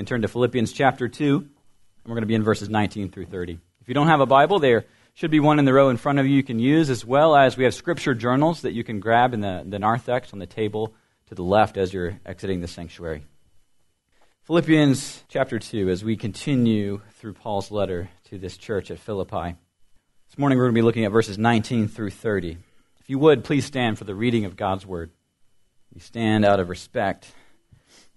can turn to Philippians chapter 2, and we're going to be in verses 19 through 30. If you don't have a Bible, there should be one in the row in front of you you can use, as well as we have scripture journals that you can grab in the, the narthex on the table to the left as you're exiting the sanctuary. Philippians chapter 2, as we continue through Paul's letter to this church at Philippi. This morning we're going to be looking at verses 19 through 30. If you would, please stand for the reading of God's word. We stand out of respect,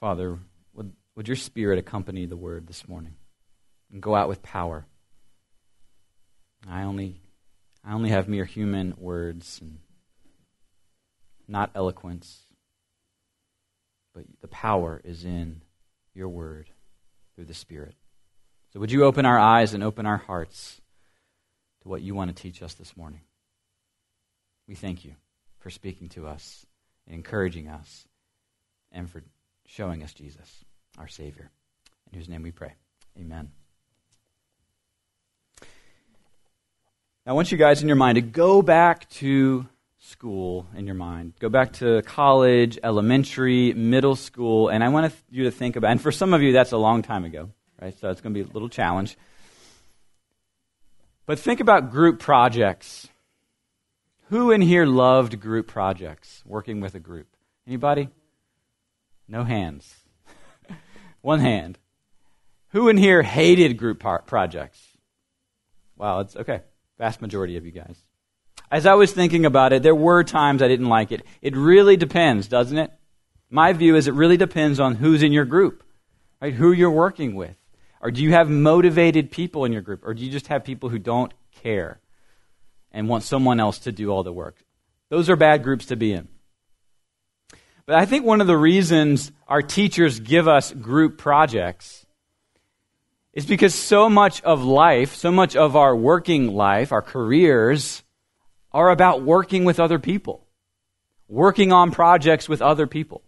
Father, would, would your spirit accompany the word this morning and go out with power? I only, I only have mere human words and not eloquence, but the power is in your word through the Spirit. So would you open our eyes and open our hearts to what you want to teach us this morning? We thank you for speaking to us and encouraging us and for showing us Jesus, our Savior, in whose name we pray. Amen. I want you guys in your mind to go back to school in your mind. Go back to college, elementary, middle school, and I want you to think about, and for some of you, that's a long time ago, right? So it's going to be a little challenge. But think about group projects. Who in here loved group projects, working with a group? Anybody? No hands. One hand. Who in here hated group par- projects? Wow, it's okay. Vast majority of you guys. As I was thinking about it, there were times I didn't like it. It really depends, doesn't it? My view is it really depends on who's in your group, right? Who you're working with. Or do you have motivated people in your group? Or do you just have people who don't care and want someone else to do all the work? Those are bad groups to be in. But I think one of the reasons our teachers give us group projects is because so much of life, so much of our working life, our careers, are about working with other people, working on projects with other people.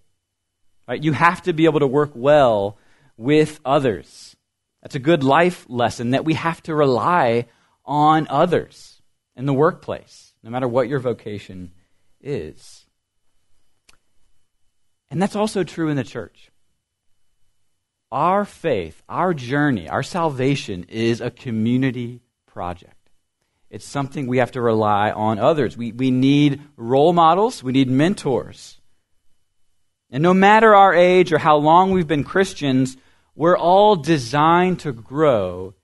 Right? You have to be able to work well with others. That's a good life lesson that we have to rely on others in the workplace, no matter what your vocation is. And that's also true in the church. Our faith, our journey, our salvation is a community project. It's something we have to rely on others. We, we need role models, we need mentors. And no matter our age or how long we've been Christians, we're all designed to grow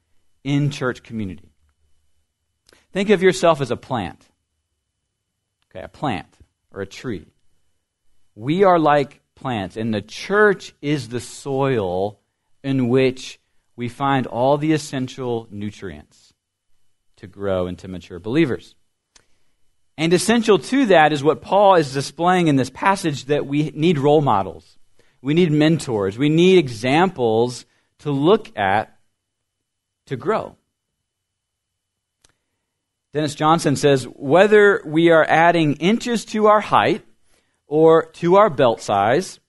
in church community. Think of yourself as a plant. Okay, a plant or a tree. We are like plants, and the church is the soil in which we find all the essential nutrients to grow into mature believers. And essential to that is what Paul is displaying in this passage that we need role models. We need mentors. We need examples to look at to grow. Dennis Johnson says whether we are adding inches to our height or to our belt size,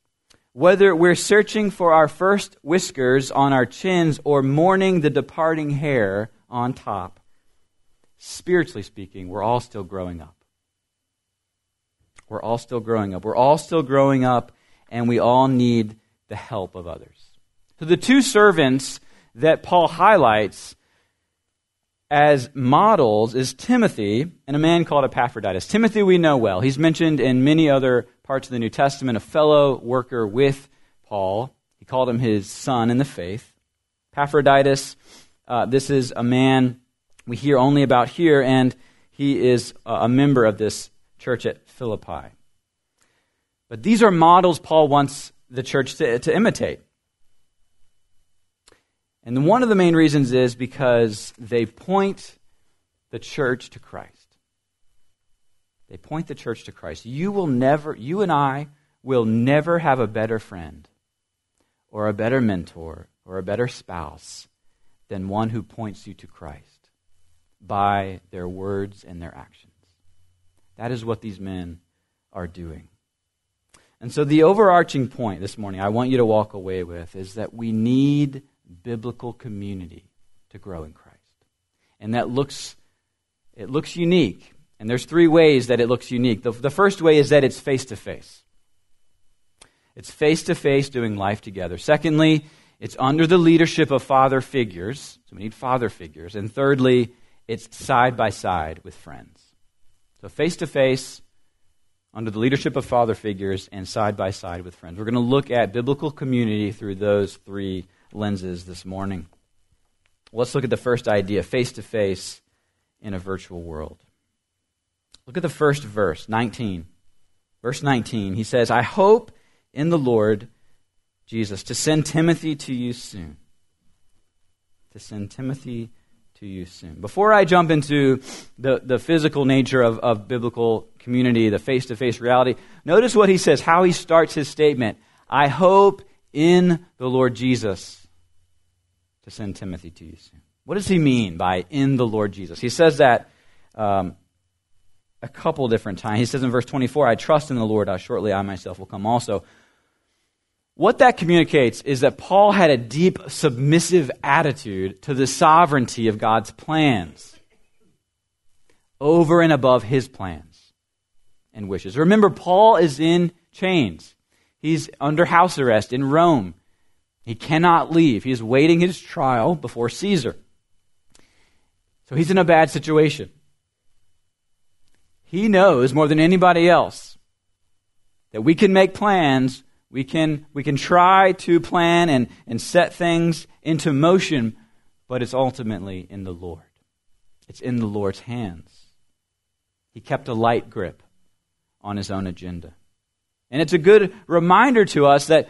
whether we're searching for our first whiskers on our chins or mourning the departing hair on top, spiritually speaking, we're all still growing up. We're all still growing up. We're all still growing up, and we all need the help of others. So the two servants that Paul highlights as models is Timothy and a man called Epaphroditus. Timothy we know well. He's mentioned in many other parts of the New Testament, a fellow worker with Paul. He called him his son in the faith. Epaphroditus, uh, this is a man we hear only about here, and he is a member of this church at Philippi. But these are models Paul wants the church to, to imitate. And one of the main reasons is because they point the church to Christ. They point the church to Christ. You will never, you and I will never have a better friend or a better mentor or a better spouse than one who points you to Christ by their words and their actions. That is what these men are doing. And so, the overarching point this morning I want you to walk away with is that we need biblical community to grow in Christ. And that looks, it looks unique. And there's three ways that it looks unique. The, the first way is that it's face to face. It's face to face doing life together. Secondly, it's under the leadership of father figures. So we need father figures. And thirdly, it's side by side with friends. So face to face, under the leadership of father figures, and side by side with friends. We're going to look at biblical community through those three lenses this morning. Let's look at the first idea face to face in a virtual world. Look at the first verse, 19. Verse 19, he says, I hope in the Lord Jesus to send Timothy to you soon. To send Timothy to you soon. Before I jump into the, the physical nature of, of biblical community, the face to face reality, notice what he says, how he starts his statement. I hope in the Lord Jesus to send Timothy to you soon. What does he mean by in the Lord Jesus? He says that um, a couple different times. He says in verse 24, I trust in the Lord, how shortly I myself will come also. What that communicates is that Paul had a deep submissive attitude to the sovereignty of God's plans over and above his plans and wishes. Remember, Paul is in chains. He's under house arrest in Rome. He cannot leave. He is waiting his trial before Caesar. So he's in a bad situation. He knows more than anybody else that we can make plans, we can, we can try to plan and, and set things into motion, but it's ultimately in the Lord. It's in the Lord's hands. He kept a light grip on his own agenda. And it's a good reminder to us that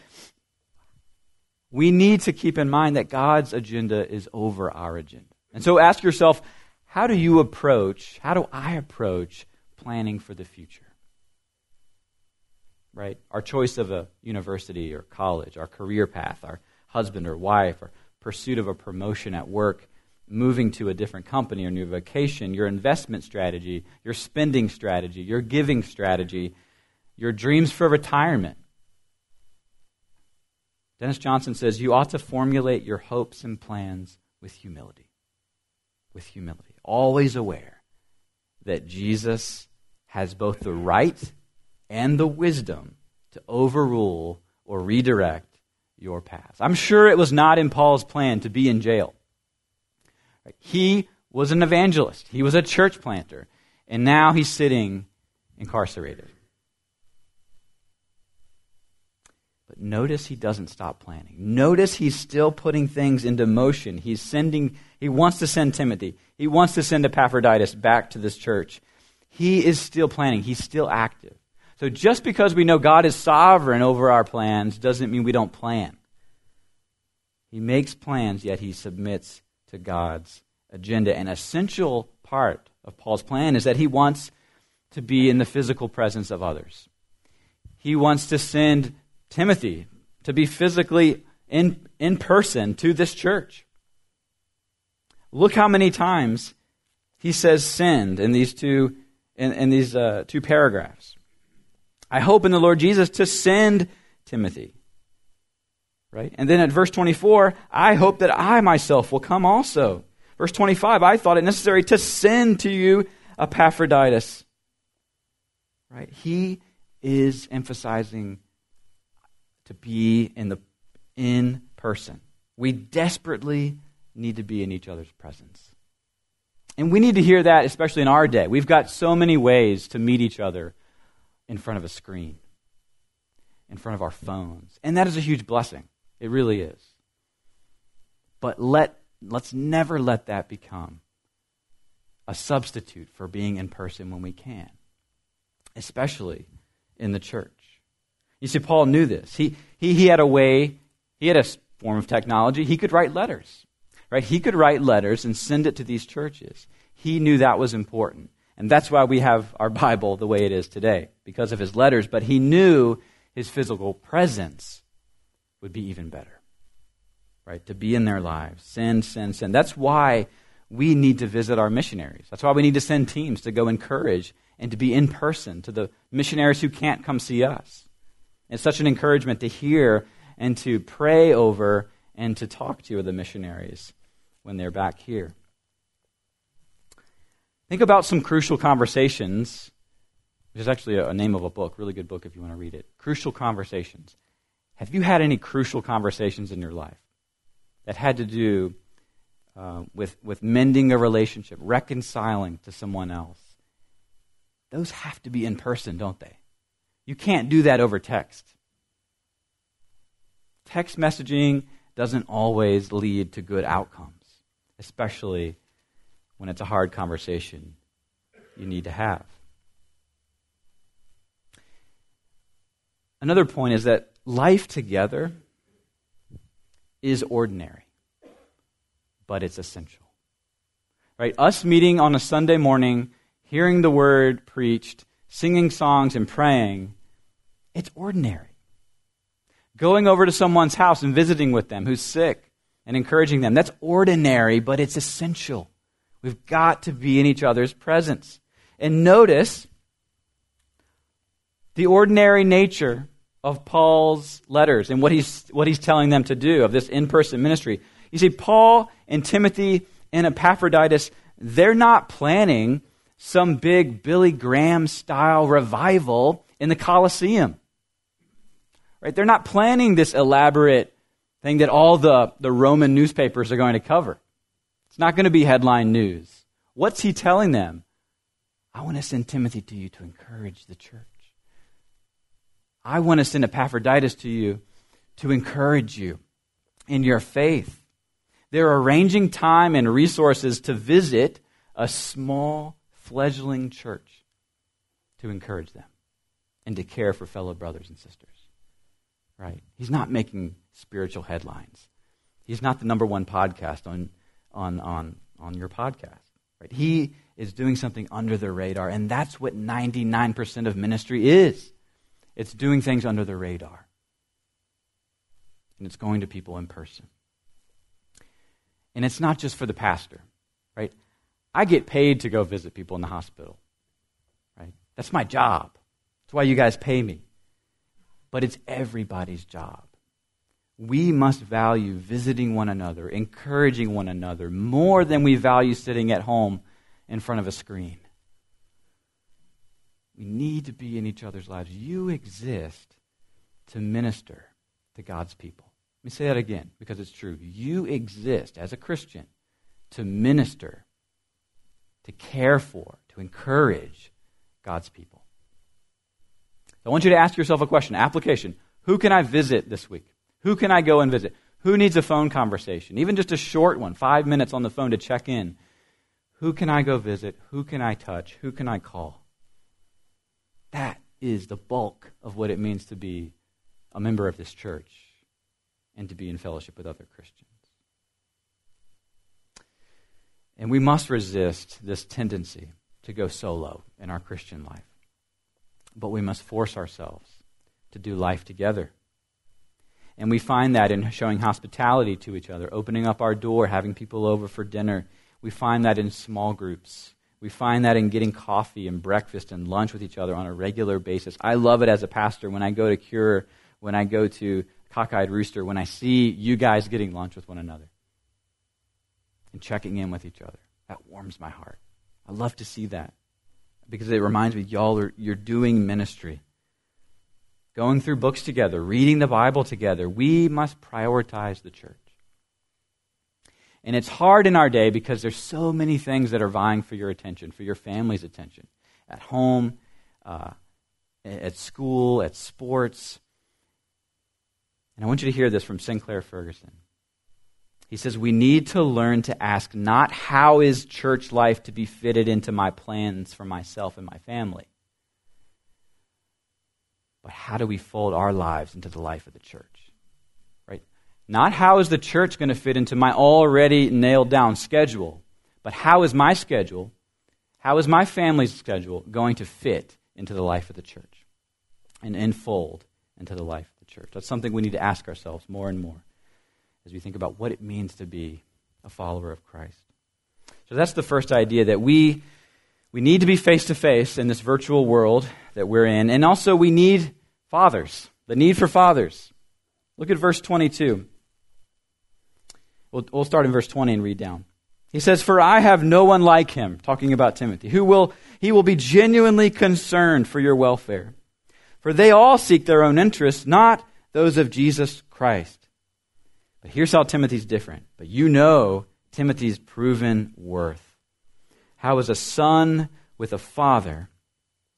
we need to keep in mind that God's agenda is over our agenda. And so ask yourself, how do you approach, how do I approach planning for the future? Right? Our choice of a university or college, our career path, our husband or wife, or pursuit of a promotion at work, moving to a different company or new vacation, your investment strategy, your spending strategy, your giving strategy, your dreams for retirement. Dennis Johnson says you ought to formulate your hopes and plans with humility. With humility. Always aware that Jesus has both the right and the wisdom to overrule or redirect your path. I'm sure it was not in Paul's plan to be in jail. He was an evangelist, he was a church planter, and now he's sitting incarcerated. But notice he doesn't stop planning. Notice he's still putting things into motion. He's sending, he wants to send Timothy. He wants to send Epaphroditus back to this church. He is still planning. He's still active. So just because we know God is sovereign over our plans doesn't mean we don't plan. He makes plans, yet he submits to God's agenda. An essential part of Paul's plan is that he wants to be in the physical presence of others. He wants to send Timothy to be physically in, in person to this church. Look how many times he says send in these two, in, in these uh, two paragraphs. I hope in the Lord Jesus to send Timothy. Right? And then at verse 24, I hope that I myself will come also. Verse 25, I thought it necessary to send to you Epaphroditus. Right? He is emphasizing to be in the in person. We desperately need to be in each other's presence. And we need to hear that, especially in our day. We've got so many ways to meet each other in front of a screen, in front of our phones. And that is a huge blessing. It really is. But let, let's never let that become a substitute for being in person when we can, especially in the church. You see, Paul knew this. He, he, he had a way, he had a form of technology. He could write letters, right? He could write letters and send it to these churches. He knew that was important. And that's why we have our Bible the way it is today, because of his letters. But he knew his physical presence would be even better, right? To be in their lives. Send, send, send. That's why we need to visit our missionaries. That's why we need to send teams to go encourage and to be in person to the missionaries who can't come see us. It's such an encouragement to hear and to pray over and to talk to the missionaries when they're back here. Think about some crucial conversations, is actually a, name of a book, really good book if you want to read it. Crucial Conversations. Have you had any crucial conversations in your life that had to do uh, with, with mending a relationship, reconciling to someone else? Those have to be in person, don't they? You can't do that over text. Text messaging doesn't always lead to good outcomes, especially when it's a hard conversation you need to have. Another point is that life together is ordinary, but it's essential. Right? Us meeting on a Sunday morning, hearing the word preached, singing songs, and praying, it's ordinary. Going over to someone's house and visiting with them who's sick and encouraging them, that's ordinary, but it's essential. We've got to be in each other's presence. And notice the ordinary nature of Paul's letters and what he's, what he's telling them to do of this in person ministry. You see, Paul and Timothy and Epaphroditus, they're not planning some big Billy Graham style revival in the Colosseum. Right? They're not planning this elaborate thing that all the, the Roman newspapers are going to cover. It's not going to be headline news. What's he telling them? I want to send Timothy to you to encourage the church. I want to send Epaphroditus to you to encourage you in your faith. They're arranging time and resources to visit a small, fledgling church to encourage them and to care for fellow brothers and sisters. Right? He's not making spiritual headlines. He's not the number one podcast on on, on, on your podcast. Right? He is doing something under the radar, and that's what 99% of ministry is. It's doing things under the radar. And it's going to people in person. And it's not just for the pastor, right? I get paid to go visit people in the hospital, right? That's my job. That's why you guys pay me. But it's everybody's job we must value visiting one another, encouraging one another, more than we value sitting at home in front of a screen. We need to be in each other's lives. You exist to minister to God's people. Let me say that again because it's true. You exist as a Christian to minister, to care for, to encourage God's people. I want you to ask yourself a question application. Who can I visit this week? Who can I go and visit? Who needs a phone conversation? Even just a short one, five minutes on the phone to check in. Who can I go visit? Who can I touch? Who can I call? That is the bulk of what it means to be a member of this church and to be in fellowship with other Christians. And we must resist this tendency to go solo in our Christian life. But we must force ourselves to do life together and we find that in showing hospitality to each other, opening up our door, having people over for dinner. We find that in small groups. We find that in getting coffee and breakfast and lunch with each other on a regular basis. I love it as a pastor when I go to Cure, when I go to cockeyed rooster when I see you guys getting lunch with one another and checking in with each other. That warms my heart. I love to see that because it reminds me, y'all are you're doing ministry. Going through books together, reading the Bible together. We must prioritize the church. And it's hard in our day because there's so many things that are vying for your attention, for your family's attention. At home, uh, at school, at sports. And I want you to hear this from Sinclair Ferguson. He says, We need to learn to ask not how is church life to be fitted into my plans for myself and my family, but how do we fold our lives into the life of the church? Right? Not how is the church going to fit into my already nailed down schedule, but how is my schedule, how is my family's schedule going to fit into the life of the church and enfold into the life of the church? That's something we need to ask ourselves more and more as we think about what it means to be a follower of Christ. So that's the first idea that we we need to be face to face in this virtual world that we're in, and also we need fathers. The need for fathers. Look at verse 22. We'll, we'll start in verse 20 and read down. He says, For I have no one like him, talking about Timothy, who will, he will be genuinely concerned for your welfare. For they all seek their own interests, not those of Jesus Christ. But here's how Timothy's different. But you know Timothy's proven worth. How, as a son with a father,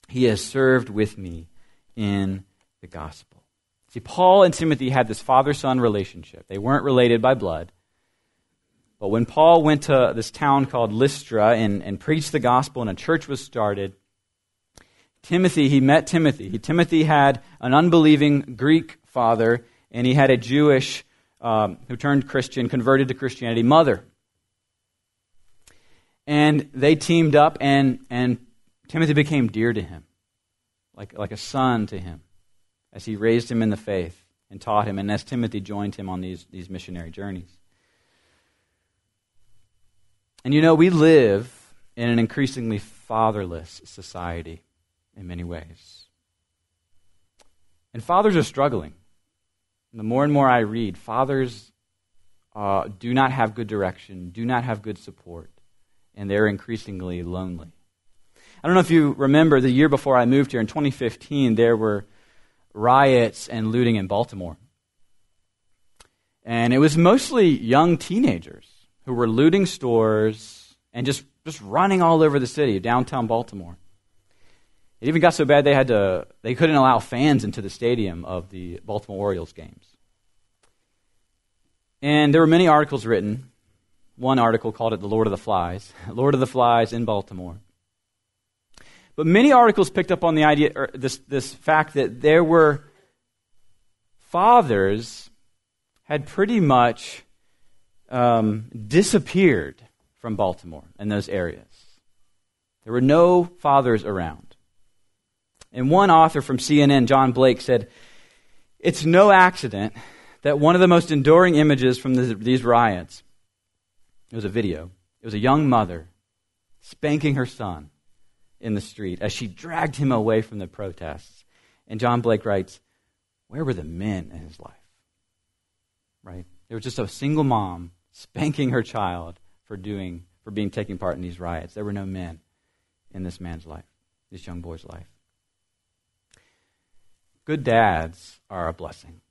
he has served with me in the gospel. See, Paul and Timothy had this father son relationship. They weren't related by blood. But when Paul went to this town called Lystra and, and preached the gospel and a church was started, Timothy, he met Timothy. Timothy had an unbelieving Greek father, and he had a Jewish um, who turned Christian, converted to Christianity, mother. And they teamed up, and, and Timothy became dear to him, like, like a son to him, as he raised him in the faith and taught him, and as Timothy joined him on these, these missionary journeys. And you know, we live in an increasingly fatherless society in many ways. And fathers are struggling. The more and more I read, fathers uh, do not have good direction, do not have good support, and they're increasingly lonely. I don't know if you remember the year before I moved here in 2015, there were riots and looting in Baltimore. And it was mostly young teenagers who were looting stores and just, just running all over the city, downtown Baltimore. It even got so bad they had to they couldn't allow fans into the stadium of the Baltimore Orioles games. And there were many articles written. One article called it the Lord of the Flies, Lord of the Flies in Baltimore. But many articles picked up on the idea, or this, this fact that there were fathers had pretty much um, disappeared from Baltimore and those areas. There were no fathers around. And one author from CNN, John Blake, said, It's no accident that one of the most enduring images from these riots, it was a video, it was a young mother spanking her son in the street as she dragged him away from the protests. And John Blake writes, Where were the men in his life? Right? There was just a single mom spanking her child for doing for being taking part in these riots. There were no men in this man's life, this young boy's life. Good dads are a blessing.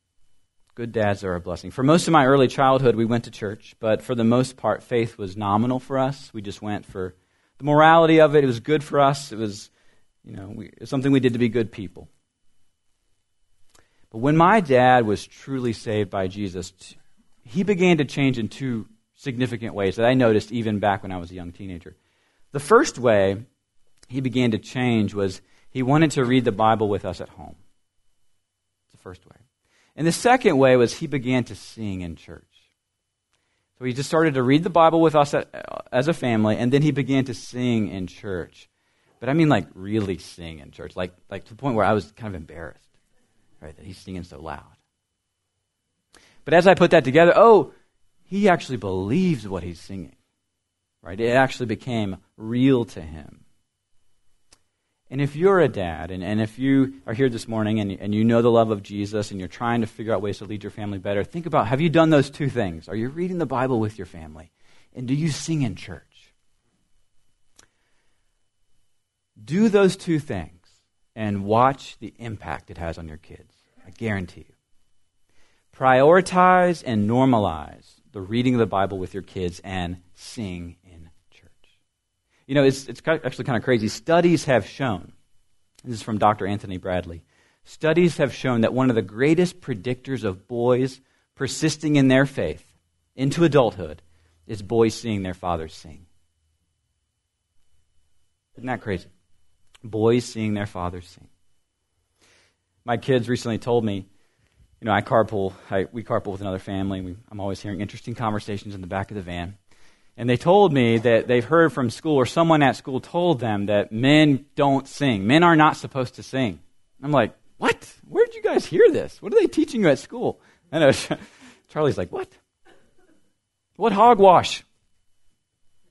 Good dads are a blessing. For most of my early childhood, we went to church, but for the most part, faith was nominal for us. We just went for the morality of it. It was good for us. It was, you know, we, something we did to be good people. But when my dad was truly saved by Jesus, he began to change in two significant ways that I noticed even back when I was a young teenager. The first way he began to change was he wanted to read the Bible with us at home first way. And the second way was he began to sing in church. So he just started to read the Bible with us as a family, and then he began to sing in church. But I mean, like, really sing in church, like, like to the point where I was kind of embarrassed, right, that he's singing so loud. But as I put that together, oh, he actually believes what he's singing, right? It actually became real to him. And if you're a dad, and, and if you are here this morning and, and you know the love of Jesus and you're trying to figure out ways to lead your family better, think about have you done those two things? Are you reading the Bible with your family? And do you sing in church? Do those two things and watch the impact it has on your kids. I guarantee you. Prioritize and normalize the reading of the Bible with your kids and sing. You know, it's, it's actually kind of crazy. Studies have shown, this is from Dr. Anthony Bradley, studies have shown that one of the greatest predictors of boys persisting in their faith into adulthood is boys seeing their fathers sing. Isn't that crazy? Boys seeing their fathers sing. My kids recently told me, you know, I carpool, I, we carpool with another family. We, I'm always hearing interesting conversations in the back of the van. And they told me that they've heard from school, or someone at school told them that men don't sing. Men are not supposed to sing. I'm like, what? Where did you guys hear this? What are they teaching you at school? I. Charlie's like, what? What hogwash?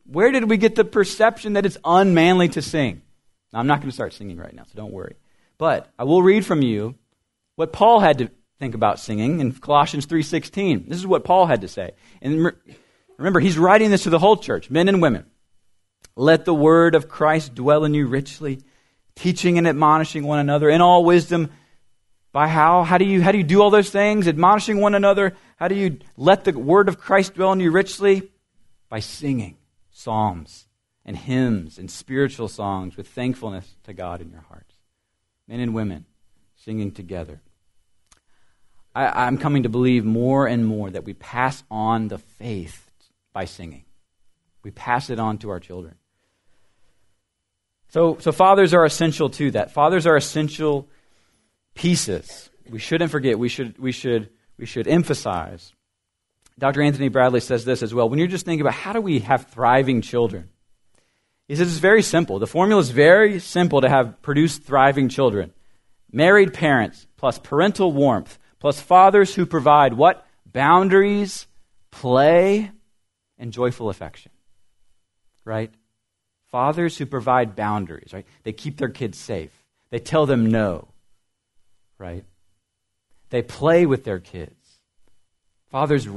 Where did we get the perception that it's unmanly to sing? Now, I'm not going to start singing right now, so don't worry. But I will read from you what Paul had to think about singing in Colossians 3:16. This is what Paul had to say. And remember, he's writing this to the whole church, men and women. Let the word of Christ dwell in you richly, teaching and admonishing one another in all wisdom. By how? How do you how do you do all those things? Admonishing one another. How do you let the word of Christ dwell in you richly? By singing psalms and hymns and spiritual songs with thankfulness to God in your hearts. Men and women singing together. I, I'm coming to believe more and more that we pass on the faith by singing. We pass it on to our children. So, so fathers are essential to that. Fathers are essential pieces. We shouldn't forget. We should, we should, we should emphasize. Dr. Anthony Bradley says this as well. When you're just thinking about how do we have thriving children, he says it's very simple. The formula is very simple to have produce thriving children. Married parents plus parental warmth plus fathers who provide what? Boundaries, play, and joyful affection. Right? Fathers who provide boundaries, right? They keep their kids safe. They tell them no. Right? They play with their kids. Fathers,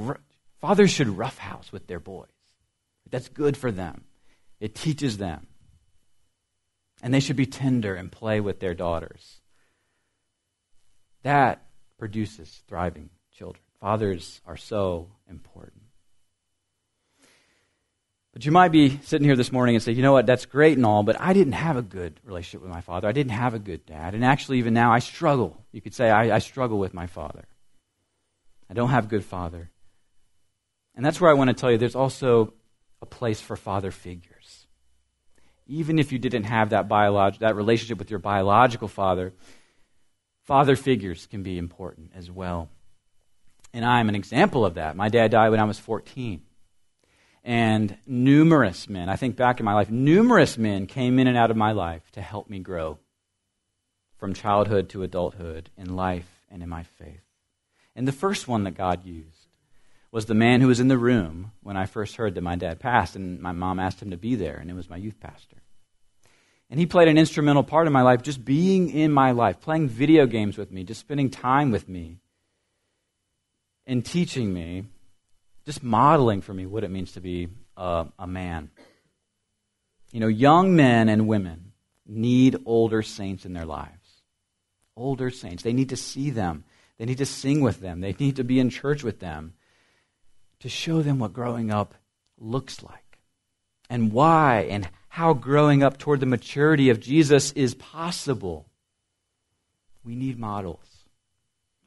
fathers should roughhouse with their boys. That's good for them. It teaches them. And they should be tender and play with their daughters. That produces thriving children. Fathers are so important. But you might be sitting here this morning and say, you know what, that's great and all, but I didn't have a good relationship with my father. I didn't have a good dad. And actually, even now, I struggle. You could say, I, I struggle with my father. I don't have a good father. And that's where I want to tell you there's also a place for father figures. Even if you didn't have that, biolog- that relationship with your biological father, father figures can be important as well. And I'm an example of that. My dad died when I was 14. And numerous men, I think back in my life, numerous men came in and out of my life to help me grow from childhood to adulthood in life and in my faith. And the first one that God used was the man who was in the room when I first heard that my dad passed, and my mom asked him to be there, and it was my youth pastor. And he played an instrumental part in my life, just being in my life, playing video games with me, just spending time with me, and teaching me, just modeling for me what it means to be a, a man. You know, young men and women need older saints in their lives. Older saints. They need to see them. They need to sing with them. They need to be in church with them to show them what growing up looks like and why and how growing up toward the maturity of Jesus is possible. We need models.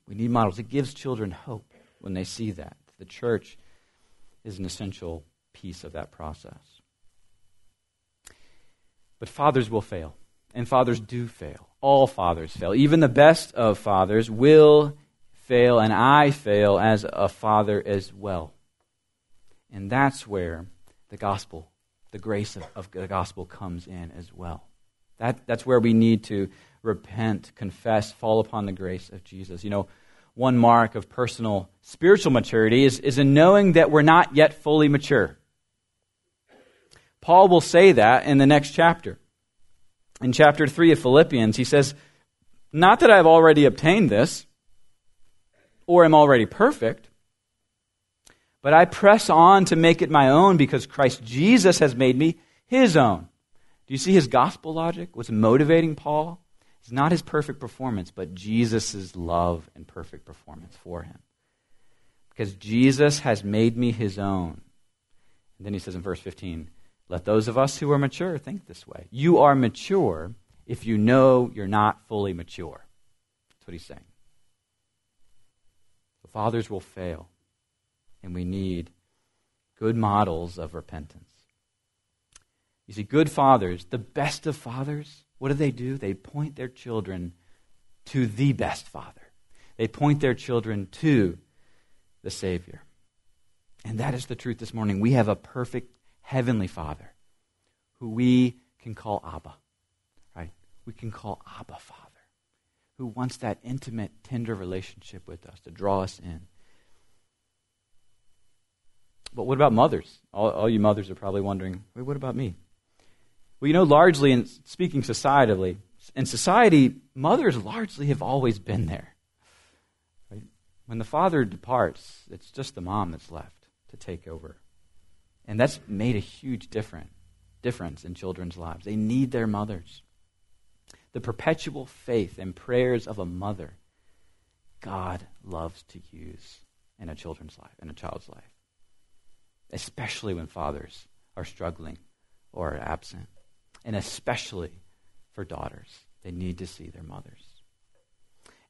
We need models. It gives children hope when they see that. The church is an essential piece of that process. But fathers will fail, and fathers do fail. All fathers fail. Even the best of fathers will fail, and I fail as a father as well. And that's where the gospel, the grace of, of the gospel comes in as well. That, that's where we need to repent, confess, fall upon the grace of Jesus. You know, one mark of personal spiritual maturity is, is in knowing that we're not yet fully mature. Paul will say that in the next chapter. in chapter 3 of Philippians, he says, Not that I've already obtained this or am already perfect, but I press on to make it my own because Christ Jesus has made me his own. Do you see his gospel logic? What's motivating Paul? It's not his perfect performance, but Jesus' love and perfect performance for him. Because Jesus has made me his own. And then he says in verse 15, let those of us who are mature think this way. You are mature if you know you're not fully mature. That's what he's saying. The fathers will fail, and we need good models of repentance. You see, good fathers, the best of fathers, what do they do? They point their children to the best father. They point their children to the Savior. And that is the truth this morning. We have a perfect heavenly Father who we can call Abba, right? We can call Abba Father, who wants that intimate, tender relationship with us to draw us in. But what about mothers? All, all you mothers are probably wondering, wait, what about me? Well, you know, largely, in speaking societally, in society, mothers largely have always been there. Right? When the father departs, it's just the mom that's left to take over. And that's made a huge difference, difference in children's lives. They need their mothers. The perpetual faith and prayers of a mother, God loves to use in a children's life, in a child's life, especially when fathers are struggling or absent, and especially for daughters. They need to see their mothers.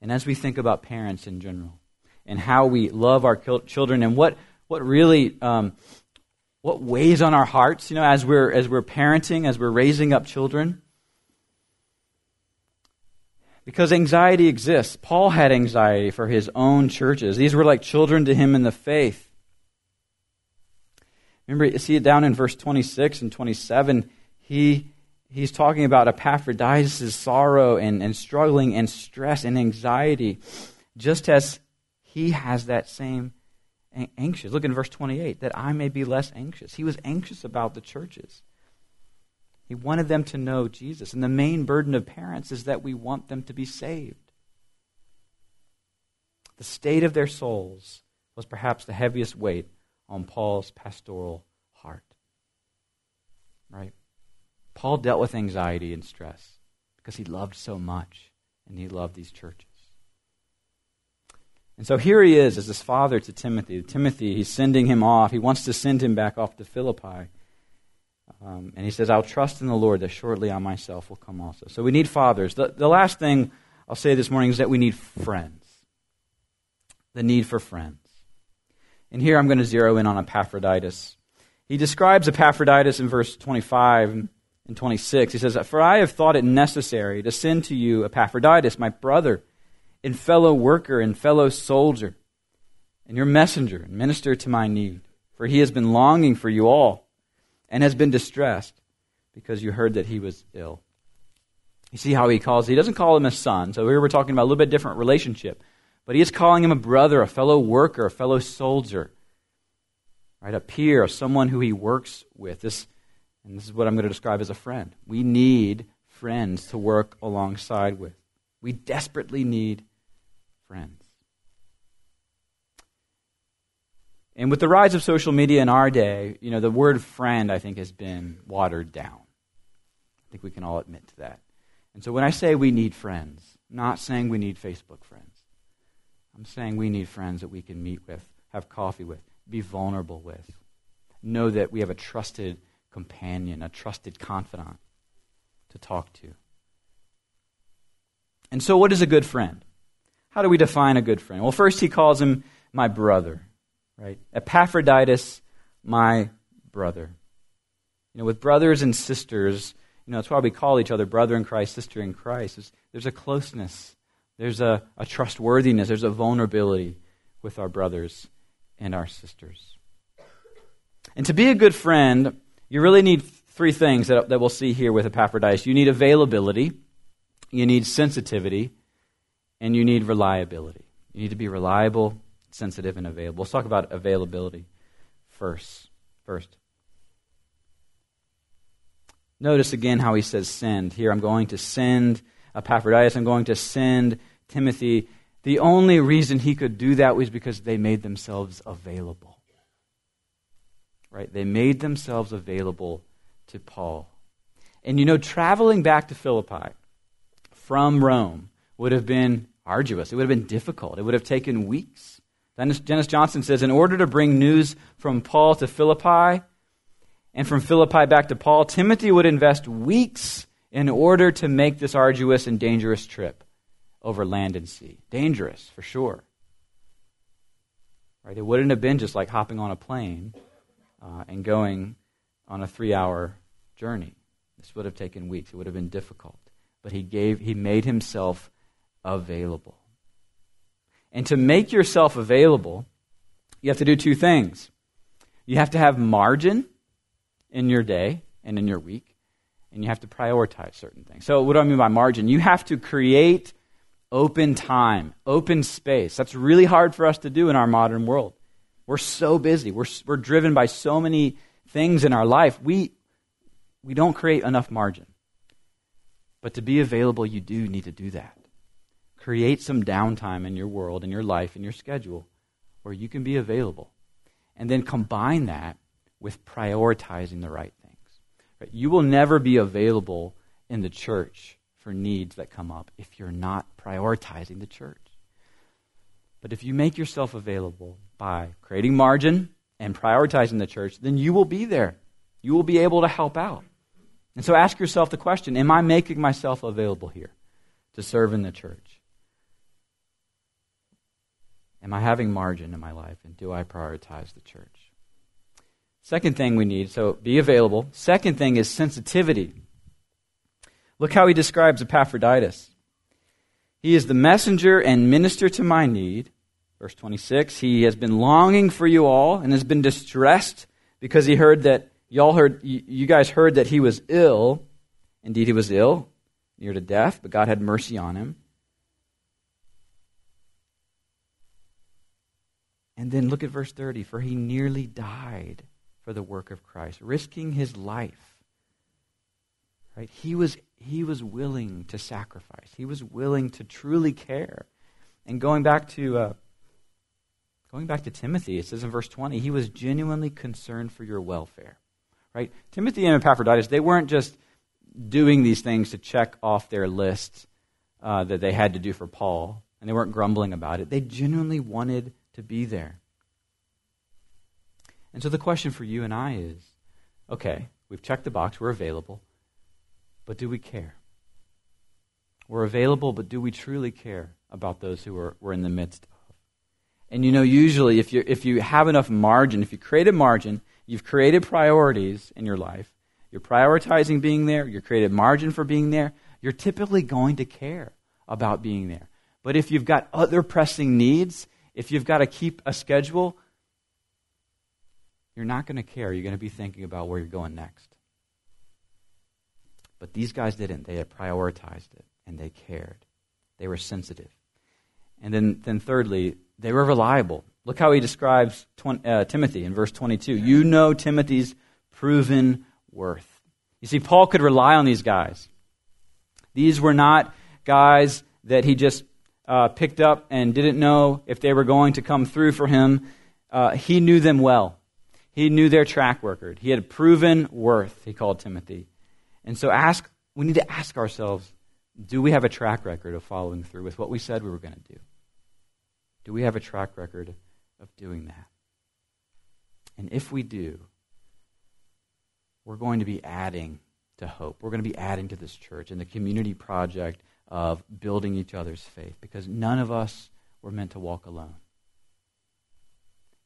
And as we think about parents in general and how we love our children and what, what really um, what weighs on our hearts, you know, as we're, as we're parenting, as we're raising up children. Because anxiety exists. Paul had anxiety for his own churches. These were like children to him in the faith. Remember, you see it down in verse 26 and 27. He, he's talking about Epaphroditus' sorrow and, and struggling and stress and anxiety, just as he has that same anxious. Look in verse 28 that I may be less anxious. He was anxious about the churches. He wanted them to know Jesus. And the main burden of parents is that we want them to be saved. The state of their souls was perhaps the heaviest weight on Paul's pastoral heart. Right? Paul dealt with anxiety and stress because he loved so much and he loved these churches. And so here he is as his father to Timothy. Timothy, he's sending him off. He wants to send him back off to Philippi. Um, and he says, I'll trust in the Lord that shortly I myself will come also. So we need fathers. The, the last thing I'll say this morning is that we need friends. The need for friends. And here I'm going to zero in on Epaphroditus. He describes Epaphroditus in verse 25 and 26. He says, For I have thought it necessary to send to you Epaphroditus, my brother and fellow worker and fellow soldier, and your messenger and minister to my need. For he has been longing for you all and has been distressed because you heard that he was ill. You see how he calls, he doesn't call him a son. So here we're talking about a little bit different relationship. But he is calling him a brother, a fellow worker, a fellow soldier, right? A peer, someone who he works with. This, and this is what I'm going to describe as a friend. We need friends to work alongside with. We desperately need friends. And with the rise of social media in our day, you know, the word friend, I think, has been watered down. I think we can all admit to that. And so when I say we need friends, I'm not saying we need Facebook friends. I'm saying we need friends that we can meet with, have coffee with, be vulnerable with. Know that we have a trusted companion, a trusted confidant to talk to. And so, what is a good friend? How do we define a good friend? Well, first he calls him my brother, right? Epaphroditus, my brother. You know, with brothers and sisters, you know, that's why we call each other brother in Christ, sister in Christ. There's, there's a closeness, there's a, a trustworthiness, there's a vulnerability with our brothers and our sisters. And to be a good friend, you really need three things that, that we'll see here with Epaphroditus. You need availability, you need sensitivity, and you need reliability. You need to be reliable, sensitive, and available. Let's talk about availability first. First. Notice again how he says send. Here, I'm going to send Epaphroditus, I'm going to send Timothy. The only reason he could do that was because they made themselves available. Right? They made themselves available to Paul. And you know, traveling back to Philippi from Rome would have been arduous. It would have been difficult. It would have taken weeks. Dennis, Johnson says in order to bring news from Paul to Philippi and from Philippi back to Paul, Timothy would invest weeks in order to make this arduous and dangerous trip over land and sea. Dangerous, for sure. Right? It wouldn't have been just like hopping on a plane uh, and going on a three hour journey. This would have taken weeks. It would have been difficult. But he gave he made himself available. And to make yourself available, you have to do two things. You have to have margin in your day and in your week, and you have to prioritize certain things. So, what do I mean by margin? You have to create open time, open space. That's really hard for us to do in our modern world. We're so busy, we're, we're driven by so many things in our life. We, we don't create enough margin. But to be available, you do need to do that. Create some downtime in your world, in your life, in your schedule where you can be available. And then combine that with prioritizing the right things. Right? You will never be available in the church for needs that come up if you're not prioritizing the church. But if you make yourself available by creating margin and prioritizing the church, then you will be there. You will be able to help out. And so ask yourself the question Am I making myself available here to serve in the church? Am I having margin in my life? And do I prioritize the church? Second thing we need, so be available. Second thing is sensitivity. Look how he describes Epaphroditus. He is the messenger and minister to my need. Verse 26 He has been longing for you all and has been distressed because he heard that, y'all heard, you guys heard that he was ill. Indeed, he was ill, near to death, but God had mercy on him. And then look at verse 30 for he nearly died for the work of Christ, risking his life. Right? He was, he was willing to sacrifice, he was willing to truly care. And going back to. Uh, going back to Timothy, it says in verse 20, he was genuinely concerned for your welfare. Right? Timothy and Epaphroditus, they weren't just doing these things to check off their list uh, that they had to do for Paul, and they weren't grumbling about it. They genuinely wanted to be there. And so the question for you and I is okay, we've checked the box, we're available, but do we care? We're available, but do we truly care about those who are, we're in the midst? And you know, usually, if, you if you have enough margin, if you create a margin, you've created priorities in your life, you're prioritizing being there, you're created margin for being there, you're typically going to care about being there. But if you've got other pressing needs, if you've got to keep a schedule, you're not going to care. You're going to be thinking about where you're going next. But these guys didn't. They had prioritized it and they cared. They were sensitive. And then, then thirdly, they were reliable. Look how he describes uh, Timothy in verse 22. You know Timothy's proven worth. You see, Paul could rely on these guys. These were not guys that he just uh, picked up and didn't know if they were going to come through for him. Uh, he knew them well. He knew their track record. He had proven worth, he called Timothy. And so ask, we need to ask ourselves, do we have a track record of following through with what we said we were going to do? Do we have a track record of doing that? And if we do, we're going to be adding to hope. We're going to be adding to this church and the community project of building each other's faith because none of us were meant to walk alone.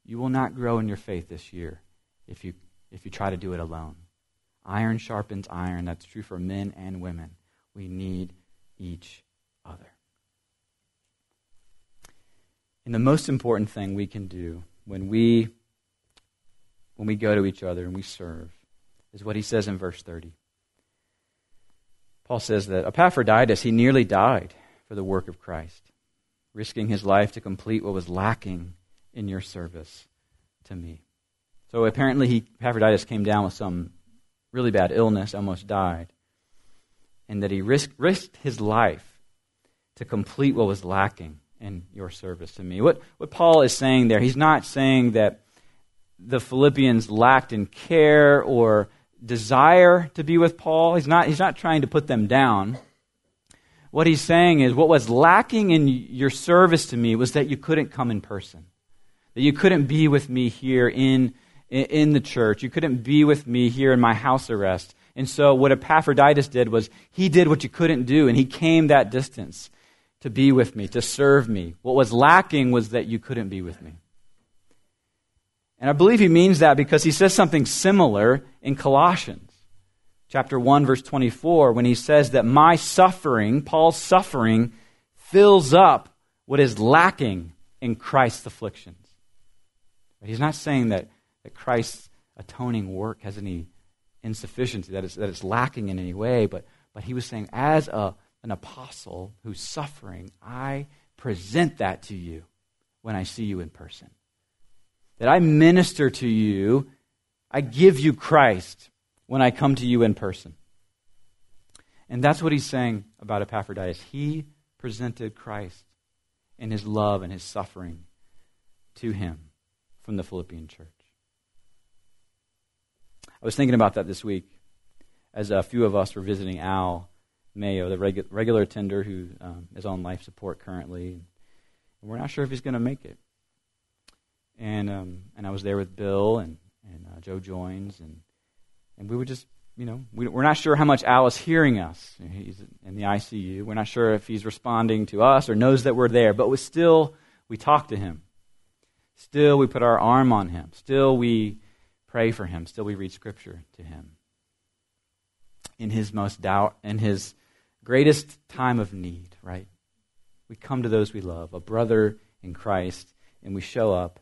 You will not grow in your faith this year if you, if you try to do it alone. Iron sharpens iron. That's true for men and women. We need each other. And the most important thing we can do when we when we go to each other and we serve is what he says in verse 30. Paul says that Epaphroditus, he nearly died for the work of Christ, risking his life to complete what was lacking in your service to me. So apparently, he, Epaphroditus came down with some really bad illness, almost died, and that he risked, risked his life to complete what was lacking in your service to me. What, what Paul is saying there, he's not saying that the Philippians lacked in care or desire to be with Paul. He's not, he's not trying to put them down. What he's saying is what was lacking in your service to me was that you couldn't come in person, that you couldn't be with me here in, in the church, you couldn't be with me here in my house arrest. And so, what Epaphroditus did was he did what you couldn't do, and he came that distance to be with me, to serve me. What was lacking was that you couldn't be with me. And I believe he means that because he says something similar in Colossians chapter 1 verse 24 when he says that my suffering, Paul's suffering fills up what is lacking in Christ's afflictions. He's not saying that, that Christ's atoning work has any insufficiency, that it's, that it's lacking in any way, but, but he was saying, as a, an apostle who's suffering, I present that to you when I see you in person that I minister to you, I give you Christ when I come to you in person. And that's what he's saying about Epaphroditus. He presented Christ and his love and his suffering to him from the Philippian church. I was thinking about that this week as a few of us were visiting Al Mayo, the regu- regular attender who um, is on life support currently. And we're not sure if he's going to make it and um, and I was there with Bill and and uh, Joe joins and and we were just you know we, we're not sure how much Al is hearing us. He's in the ICU. We're not sure if he's responding to us or knows that we're there. But we still we talk to him. Still we put our arm on him. Still we pray for him. Still we read scripture to him. In his most doubt, in his greatest time of need, right? We come to those we love, a brother in Christ, and we show up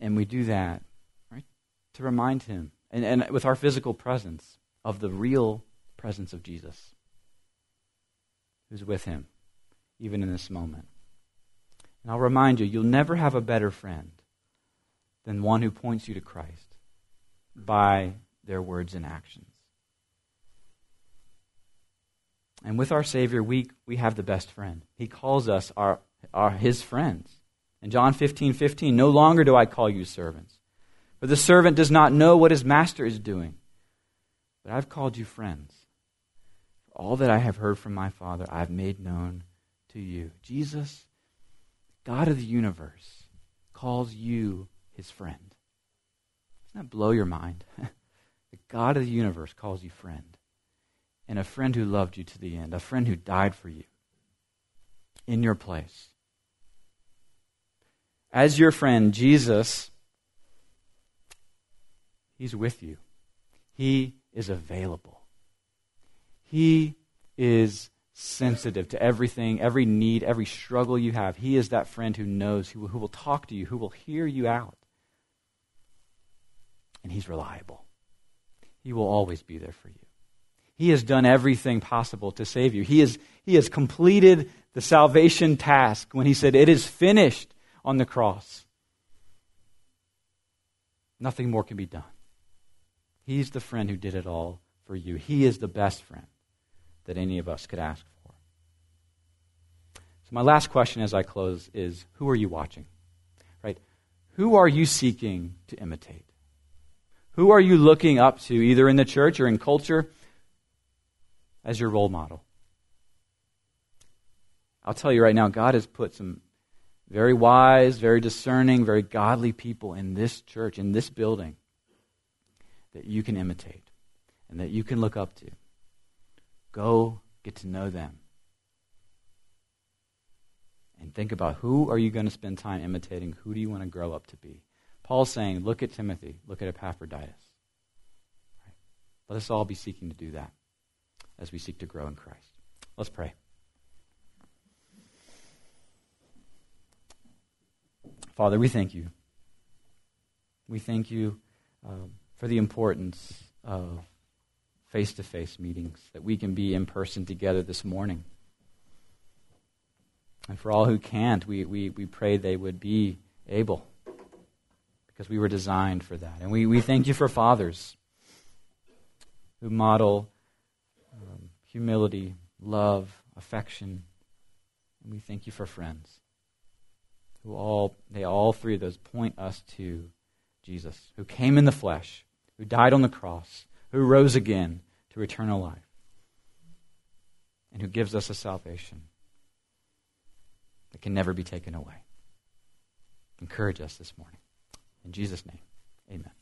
and we do that, right, to remind him, and, and with our physical presence, of the real presence of Jesus who's with him, even in this moment. And I'll remind you, you'll never have a better friend than one who points you to Christ by their words and actions. And with our Savior, we, we have the best friend. He calls us our, our, his friends. In John 15, 15, no longer do I call you servants, for the servant does not know what his master is doing. But I've called you friends. For all that I have heard from my Father, I have made known to you. Jesus, God of the universe, calls you his friend. Doesn't that blow your mind? the God of the universe calls you friend. And a friend who loved you to the end, a friend who died for you in your place as your friend, Jesus, He's with you. He is available. He is sensitive to everything, every need, every struggle you have. He is that friend who knows, who, who will talk to you, who will hear you out. And He's reliable. He will always be there for you. He has done everything possible to save you. He, is, he has completed the salvation task when He said, It is finished on the cross. Nothing more can be done. He's the friend who did it all for you. He is the best friend that any of us could ask for. So, my last question as I close is who are you watching? Right? Who are you seeking to imitate? Who are you looking up to, either in the church or in culture, as your role model? I'll tell you right now, God has put some very wise, very discerning, very godly people in this church, in this building, that you can imitate and that you can look up to. Go get to know them. And think about who are you going to spend time imitating? Who do you want to grow up to be? Paul's saying, look at Timothy, look at Epaphroditus. Right. Let us all be seeking to do that as we seek to grow in Christ. Let's pray. Father, we thank you. We thank you uh, for the importance of face to face meetings, that we can be in person together this morning. And for all who can't, we, we, we pray they would be able, because we were designed for that. And we, we thank you for fathers who model um, humility, love, affection. And we thank you for friends who all, they all three of those point us to Jesus, who came in the flesh, who died on the cross, who rose again to eternal life, and who gives us a salvation that can never be taken away. Encourage us this morning. In Jesus' name, amen.